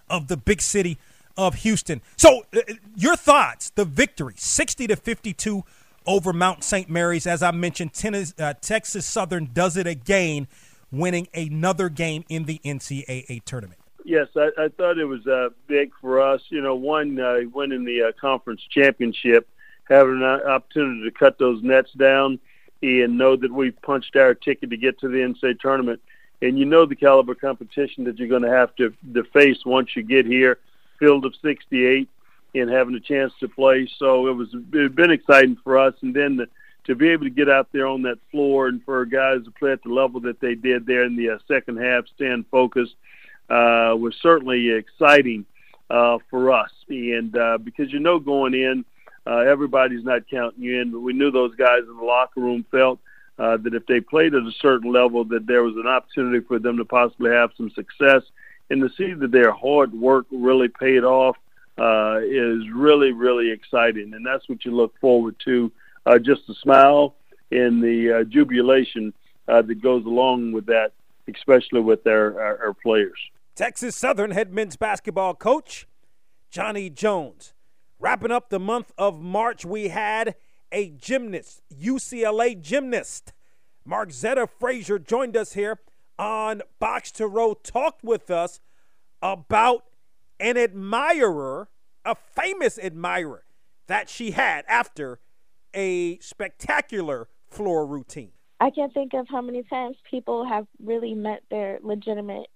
[SPEAKER 1] of the big city of Houston. So, uh, your thoughts? The victory, sixty to fifty-two over Mount St. Mary's. As I mentioned, tennis, uh, Texas Southern does it again, winning another game in the NCAA tournament.
[SPEAKER 11] Yes, I, I thought it was uh, big for us. You know, one uh, winning the uh, conference championship, having an opportunity to cut those nets down, and know that we punched our ticket to get to the NCAA tournament. And you know the caliber competition that you're going to have to, to face once you get here field of 68 and having a chance to play. So it was it's been exciting for us, and then the, to be able to get out there on that floor and for guys to play at the level that they did there in the uh, second half, stand focused, uh, was certainly exciting uh, for us. And uh, because you know going in, uh, everybody's not counting you in, but we knew those guys in the locker room felt. Uh, that if they played at a certain level, that there was an opportunity for them to possibly have some success and to see that their hard work really paid off uh, is really, really exciting. And that's what you look forward to, uh, just the smile and the uh, jubilation uh, that goes along with that, especially with our, our players.
[SPEAKER 1] Texas Southern head men's basketball coach Johnny Jones. Wrapping up the month of March, we had a gymnast, UCLA gymnast. Margzetta Frazier joined us here on Box to Row talked with us about an admirer, a famous admirer that she had after a spectacular floor routine.
[SPEAKER 12] I can't think of how many times people have really met their legitimate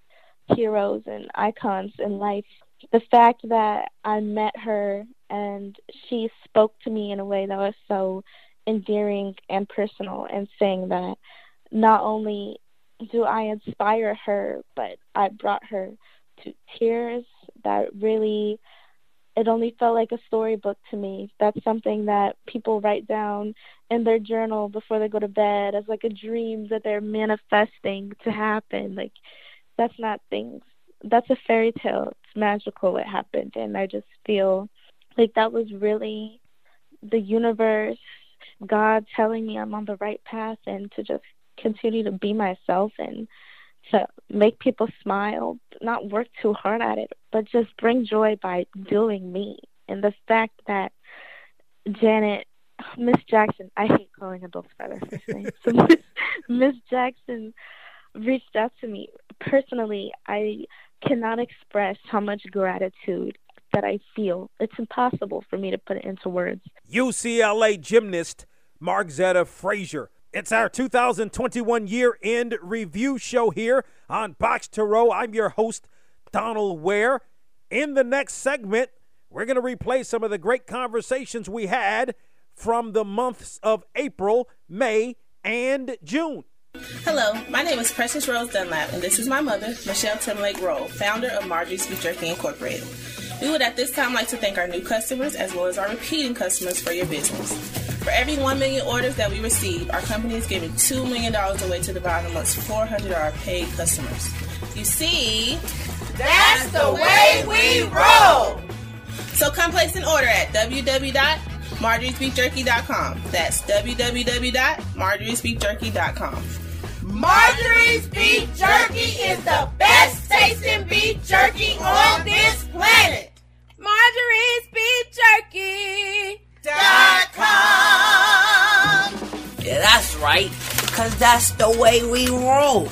[SPEAKER 12] heroes and icons in life. The fact that I met her and she spoke to me in a way that was so endearing and personal and saying that not only do I inspire her, but I brought her to tears. That really, it only felt like a storybook to me. That's something that people write down in their journal before they go to bed as like a dream that they're manifesting to happen. Like, that's not things that's a fairy tale. It's magical what happened and I just feel like that was really the universe, God telling me I'm on the right path and to just continue to be myself and to make people smile, not work too hard at it, but just bring joy by doing me. And the fact that Janet, Miss Jackson, I hate calling adults by their first name. So [laughs] Miss, Miss Jackson reached out to me personally. I cannot express how much gratitude that I feel. It's impossible for me to put it into words.
[SPEAKER 1] UCLA gymnast Margzetta Frazier. It's our 2021 year end review show here on Box to Row. I'm your host, Donald Ware. In the next segment, we're going to replay some of the great conversations we had from the months of April, May, and June.
[SPEAKER 13] Hello, my name is Precious Rose Dunlap, and this is my mother, Michelle Timlake Roll, founder of Marjorie's Beef Jerky Incorporated. We would at this time like to thank our new customers as well as our repeating customers for your business. For every 1 million orders that we receive, our company is giving $2 million away to the bottom amongst 400 of our paid customers. You see,
[SPEAKER 14] That's the way we roll.
[SPEAKER 13] So come place an order at www.marjoriesbeefjerky.com. That's www.marjoriesbeefjerky.com.
[SPEAKER 14] Marjorie's beef jerky is the best tasting beef jerky on this planet. Marjorie's beef jerky. Dot com.
[SPEAKER 15] Yeah, that's right. Cause that's the way we roll.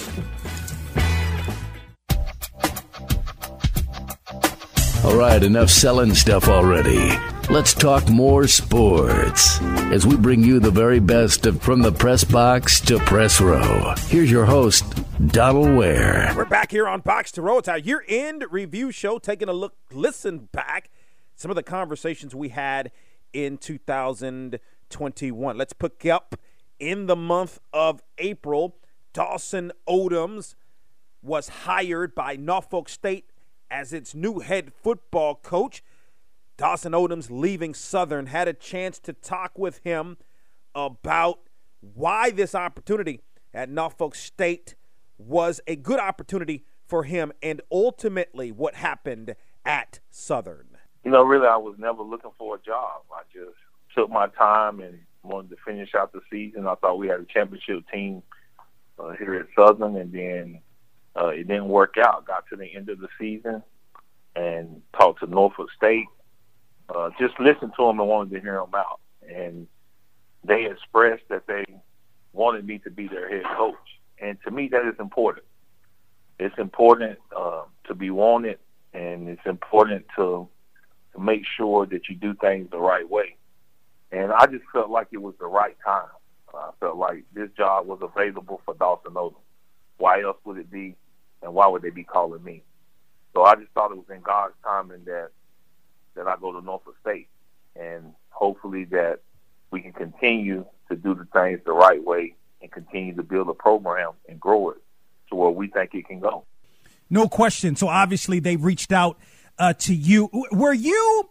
[SPEAKER 16] All right, enough selling stuff already. Let's talk more sports as we bring you the very best of from the press box to press row. Here's your host, Donald Ware.
[SPEAKER 1] We're back here on Box to Row. It's our year end review show, taking a look, listen back some of the conversations we had in 2021. Let's pick up in the month of April. Dawson Odums was hired by Norfolk State as its new head football coach. Dawson Odums leaving Southern had a chance to talk with him about why this opportunity at Norfolk State was a good opportunity for him and ultimately what happened at Southern.
[SPEAKER 6] You know, really, I was never looking for a job. I just took my time and wanted to finish out the season. I thought we had a championship team uh, here at Southern, and then uh, it didn't work out. Got to the end of the season and talked to Norfolk State. Uh, just listened to them and wanted to hear them out. And they expressed that they wanted me to be their head coach. And to me, that is important. It's important uh, to be wanted, and it's important to to make sure that you do things the right way. And I just felt like it was the right time. I felt like this job was available for Dawson Odom. Why else would it be, and why would they be calling me? So I just thought it was in God's timing that that I go to Norfolk State, and hopefully that we can continue to do the things the right way and continue to build a program and grow it to where we think it can go.
[SPEAKER 1] No question. So obviously they reached out uh, to you. Were you?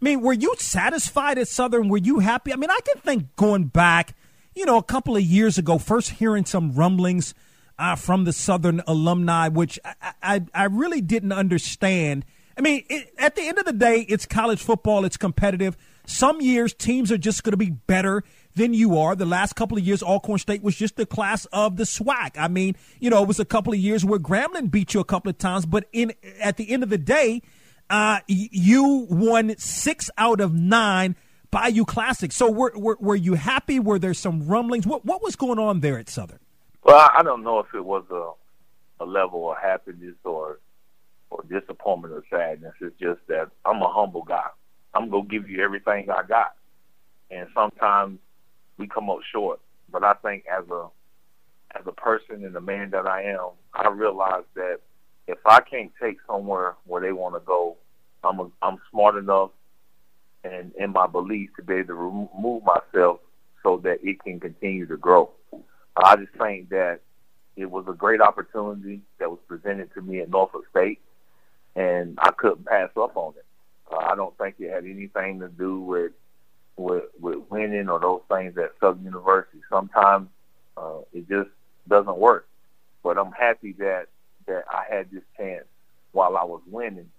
[SPEAKER 1] I mean, were you satisfied at Southern? Were you happy? I mean, I can think going back, you know, a couple of years ago, first hearing some rumblings uh, from the Southern alumni, which I, I, I really didn't understand. I mean, it, at the end of the day, it's college football. It's competitive. Some years teams are just going to be better than you are. The last couple of years, Alcorn State was just the class of the SWAC. I mean, you know, it was a couple of years where Grambling beat you a couple of times, but in at the end of the day, uh, you won six out of nine Bayou Classic. So were, were, were you happy? Were there some rumblings? What what was going on there at Southern?
[SPEAKER 6] Well, I don't know if it was a a level of happiness or or disappointment or sadness. It's just that I'm a humble guy. I'm gonna give you everything I got, and sometimes we come up short. But I think as a as a person and the man that I am, I realize that if I can't take somewhere where they want to go, I'm a, I'm smart enough and in my belief to be able to remove myself so that it can continue to grow. I just think that it was a great opportunity that was presented to me at Norfolk State, and I couldn't pass up on it. Uh, I don't think it had anything to do with with, with winning or those things at Southern University. Sometimes uh, it just doesn't work. But I'm happy that that I had this chance
[SPEAKER 9] while I was winning,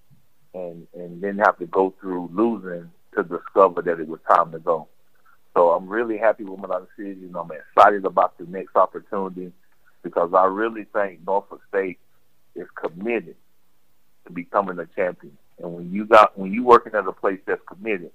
[SPEAKER 9] and and didn't have to go through losing to discover that it was time to go. So I'm really happy with my decision. I'm excited about the next opportunity because I really think Norfolk State is committed to becoming a champion. And when you got when you working at a place that's committed,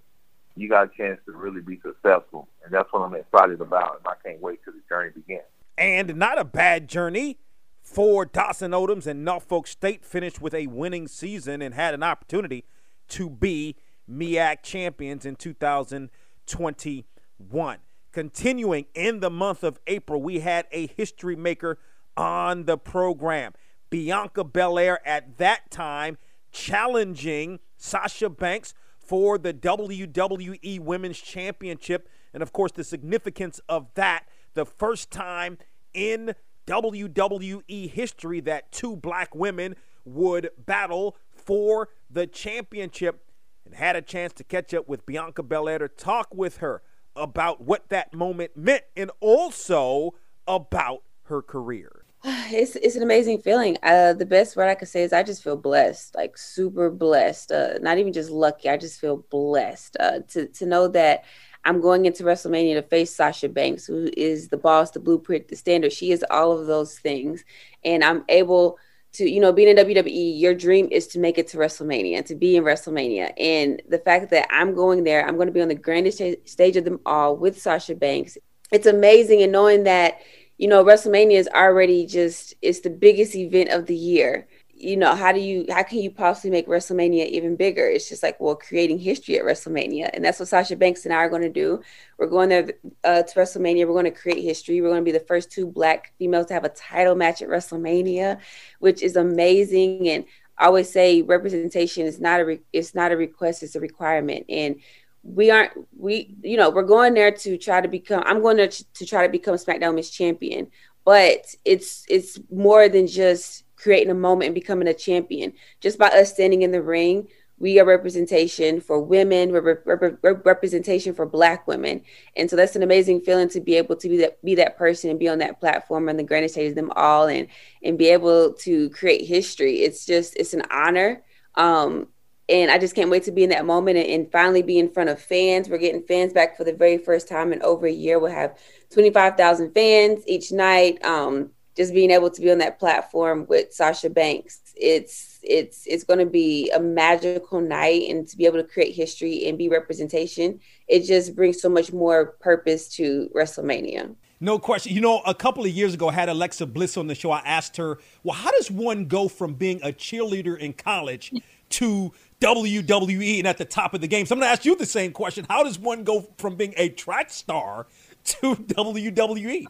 [SPEAKER 9] you got a chance to really be successful. And that's what I'm excited about. And I can't wait till the journey begins.
[SPEAKER 1] And not a bad journey for Dawson Odums and Norfolk State finished with a winning season and had an opportunity to be MEAC champions in 2021. Continuing in the month of April, we had a history maker on the program. Bianca Belair at that time challenging Sasha Banks for the WWE Women's Championship. And of course, the significance of that, the first time in WWE history that two black women would battle for the championship and had a chance to catch up with Bianca Belair to talk with her about what that moment meant and also about her career. [sighs]
[SPEAKER 17] It's it's an amazing feeling. Uh, the best word I could say is I just feel blessed, like super blessed. Uh, not even just lucky. I just feel blessed uh, to to know that I'm going into WrestleMania to face Sasha Banks, who is the boss, the blueprint, the standard. She is all of those things, and I'm able to, you know, being in WWE. Your dream is to make it to WrestleMania, to be in WrestleMania, and the fact that I'm going there, I'm going to be on the grandest stage of them all with Sasha Banks. It's amazing, and knowing that you know, WrestleMania is already just it's the biggest event of the year. You know, how do you how can you possibly make WrestleMania even bigger? It's just like, well, creating history at WrestleMania. And that's what Sasha Banks and I are going to do. We're going there uh, to WrestleMania. We're going to create history. We're going to be the first two black females to have a title match at WrestleMania, which is amazing. And I always say representation is not a re- it's not a request, it's a requirement. And we aren't we you know we're going there to try to become i'm going there to, to try to become smackdown miss champion. But it's it's more than just creating a moment and becoming a champion. Just by us standing in the ring we are representation for women rep- rep- representation for black women. And so that's an amazing feeling to be able to be that be that person and be on that platform and the grandest stage of them all and and be able to create history. It's just it's an honor. Um and I just can't wait to be in that moment and, and, finally be in front of fans. We're getting fans back for the very first time in over a year. We'll have 25,000 fans each night. Um, just being able to be on that platform with Sasha Banks, it's it's it's going to be a magical night, and to be able to create history and be representation, it just brings so much more purpose to WrestleMania.
[SPEAKER 1] No question. You know, a couple of years ago, I had Alexa Bliss on the show. I asked her, "Well, how does one go from being a cheerleader in college to WWE and at the top of the game. So I'm going to ask you the same question. How does one go from being a track star to WWE?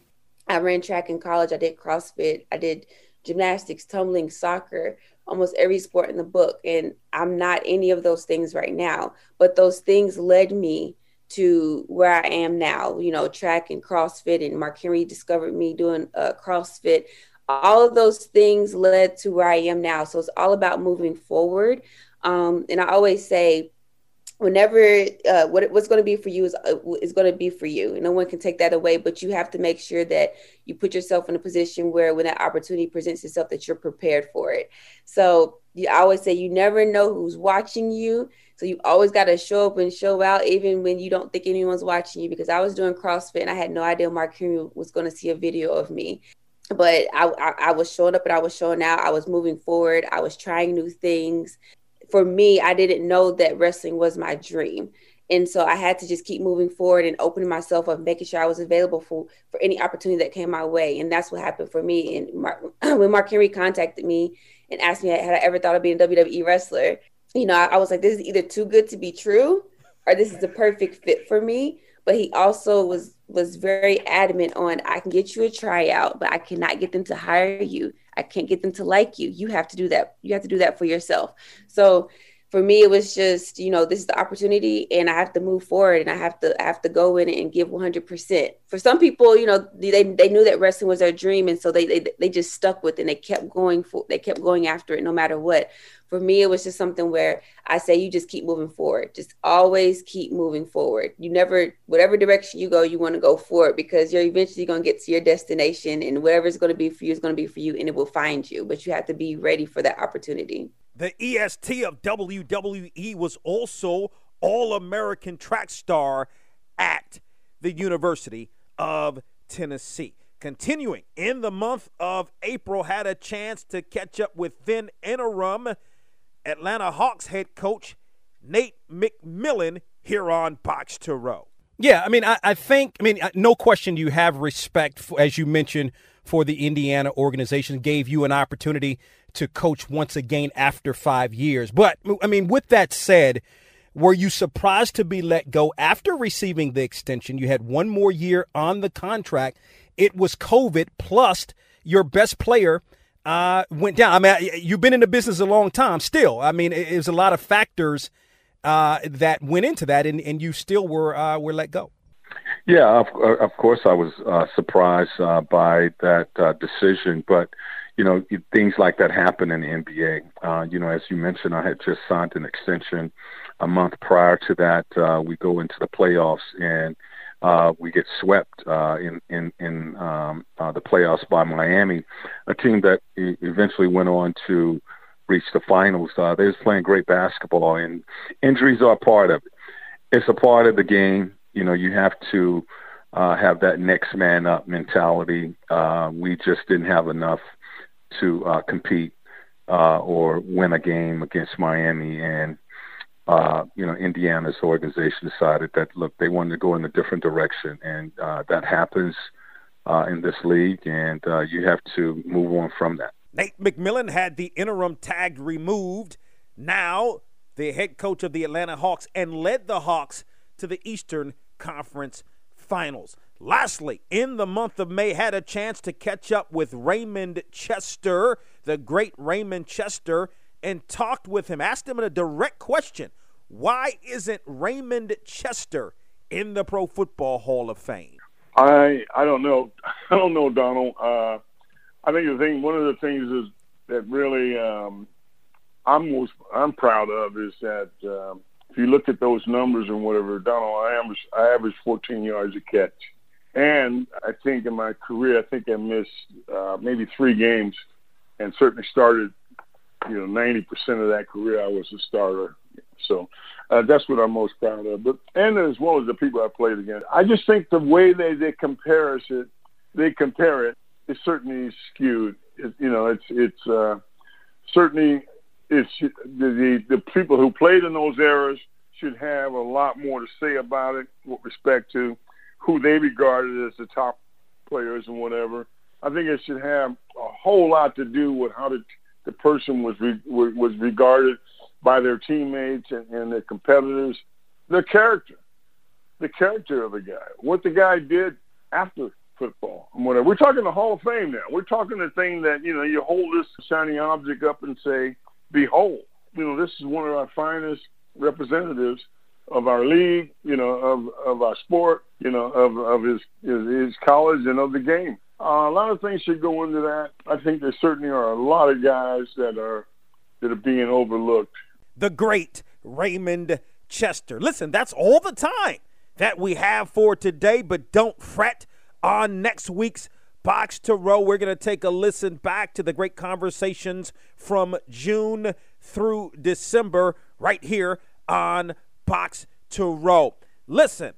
[SPEAKER 17] I ran track in college. I did CrossFit. I did gymnastics, tumbling, soccer, almost every sport in the book. And I'm not any of those things right now. But those things led me to where I am now, you know, track and CrossFit. And Mark Henry discovered me doing uh, CrossFit. All of those things led to where I am now. So it's all about moving forward. Um, and I always say, whenever uh, what what's going to be for you is uh, is going to be for you. No one can take that away, but you have to make sure that you put yourself in a position where when that opportunity presents itself, that you're prepared for it. So you, I always say you never know who's watching you. So you always got to show up and show out, even when you don't think anyone's watching you. Because I was doing CrossFit and I had no idea Mark Henry was going to see a video of me but I, I, I, was showing up and I was showing out. I was moving forward. I was trying new things for me, I didn't know that wrestling was my dream. And so I had to just keep moving forward and opening myself up, making sure I was available for, for any opportunity that came my way. And that's what happened for me. And Mark, [clears throat] when Mark Henry contacted me and asked me, had I ever thought of being a WWE wrestler? You know, I, I was like, this is either too good to be true or this is the perfect fit for me. But he also was was very adamant on I can get you a tryout, but I cannot get them to hire you I can't get them to like you. You have to do that. You have to do that for yourself. So for me, it was just, you know, this is the opportunity and I have to move forward and I have to I have to go in and give 100%. For some people, you know, they, they knew that wrestling was their dream. And so they, they, they just stuck with it and they kept going for, they kept going after it no matter what for me, it was just something where I say you just keep moving forward. Just always keep moving forward. You never, whatever direction you go, you want to go forward because you're eventually going to get to your destination, and whatever is going to be for you is going to be for you, and it will find you. But you have to be ready for that opportunity.
[SPEAKER 1] The EST of WWE was also All American track star at the University of Tennessee. Continuing in the month of April, had a chance to catch up with then interim Atlanta Hawks head coach Nate McMillan here on Box to Row.
[SPEAKER 18] Yeah, I mean, I, I think, I mean, no question you have respect, for, as you mentioned, for the Indiana organization, gave you an opportunity to coach once again after five years. But, I mean, with that said, were you surprised to be let go after receiving the extension? You had one more year on the contract. It was COVID, plus your best player uh, went down. I mean, you've been in the business a long time still. I mean, it, it was a lot of factors uh, that went into that, and, and you still were uh, were let go.
[SPEAKER 19] Yeah, of, of course, I was uh, surprised uh, by that uh, decision, but you know, things like that happen in the NBA. Uh, you know, as you mentioned, I had just signed an extension a month prior to that. Uh, we go into the playoffs and uh, we get swept uh, in in in um, uh, the playoffs by Miami, a team that eventually went on to reach the finals. Uh, they was playing great basketball, and injuries are part of it. It's a part of the game. You know, you have to uh, have that next man up mentality. Uh, we just didn't have enough to uh, compete uh, or win a game against Miami, and uh, you know, Indiana's organization decided that look, they wanted to go in a different direction, and uh, that happens uh, in this league, and uh, you have to move on from that.
[SPEAKER 1] Nate McMillan had the interim tag removed. Now, the head coach of the Atlanta Hawks and led the Hawks to the Eastern Conference Finals. Lastly, in the month of May, had a chance to catch up with Raymond Chester, the great Raymond Chester, and talked with him. Asked him a direct question Why isn't Raymond Chester in the Pro Football Hall of Fame?
[SPEAKER 20] I I don't know. [laughs] I don't know, Donald. Uh, I think the thing, one of the things is that really um, I'm most I'm proud of is that um, if you look at those numbers and whatever, Donald, I average I average 14 yards a catch, and I think in my career, I think I missed uh, maybe three games, and certainly started, you know, 90% of that career I was a starter. So uh, that's what I'm most proud of. But and as well as the people I played against, I just think the way they they compare it, they compare it is certainly skewed. It, you know, it's it's uh, certainly it's the, the the people who played in those eras should have a lot more to say about it with respect to who they regarded as the top players and whatever. I think it should have a whole lot to do with how the the person was re, was regarded by their teammates and, and their competitors, their character, the character of the guy, what the guy did after football and whatever. We're talking the Hall of Fame now. We're talking the thing that you know you hold this shiny object up and say, "Behold, you know this is one of our finest representatives of our league, you know, of of our sport, you know, of of his his, his college and of the game." Uh, a lot of things should go into that. I think there certainly are a lot of guys that are that are being overlooked.
[SPEAKER 1] The great Raymond Chester. Listen, that's all the time that we have for today, but don't fret on next week's Box to Row. We're going to take a listen back to the great conversations from June through December right here on Box to Row. Listen,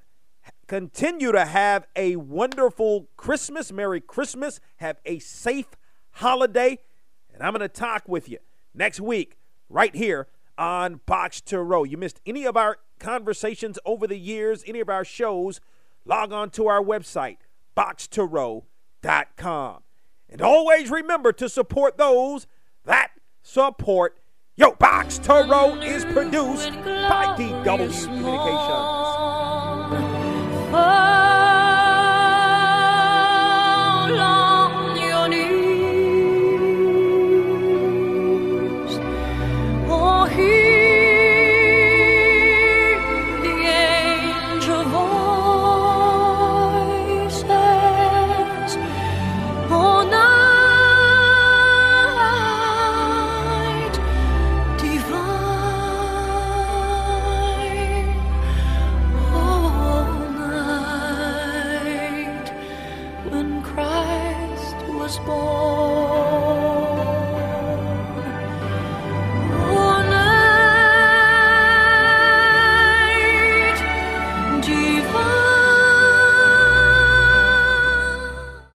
[SPEAKER 1] continue to have a wonderful Christmas. Merry Christmas. Have a safe holiday. And I'm going to talk with you next week right here on Box to Row. You missed any of our conversations over the years, any of our shows, log on to our website, boxtorow.com. And always remember to support those that support Yo, Box to Row is produced by DW Communications.
[SPEAKER 12] when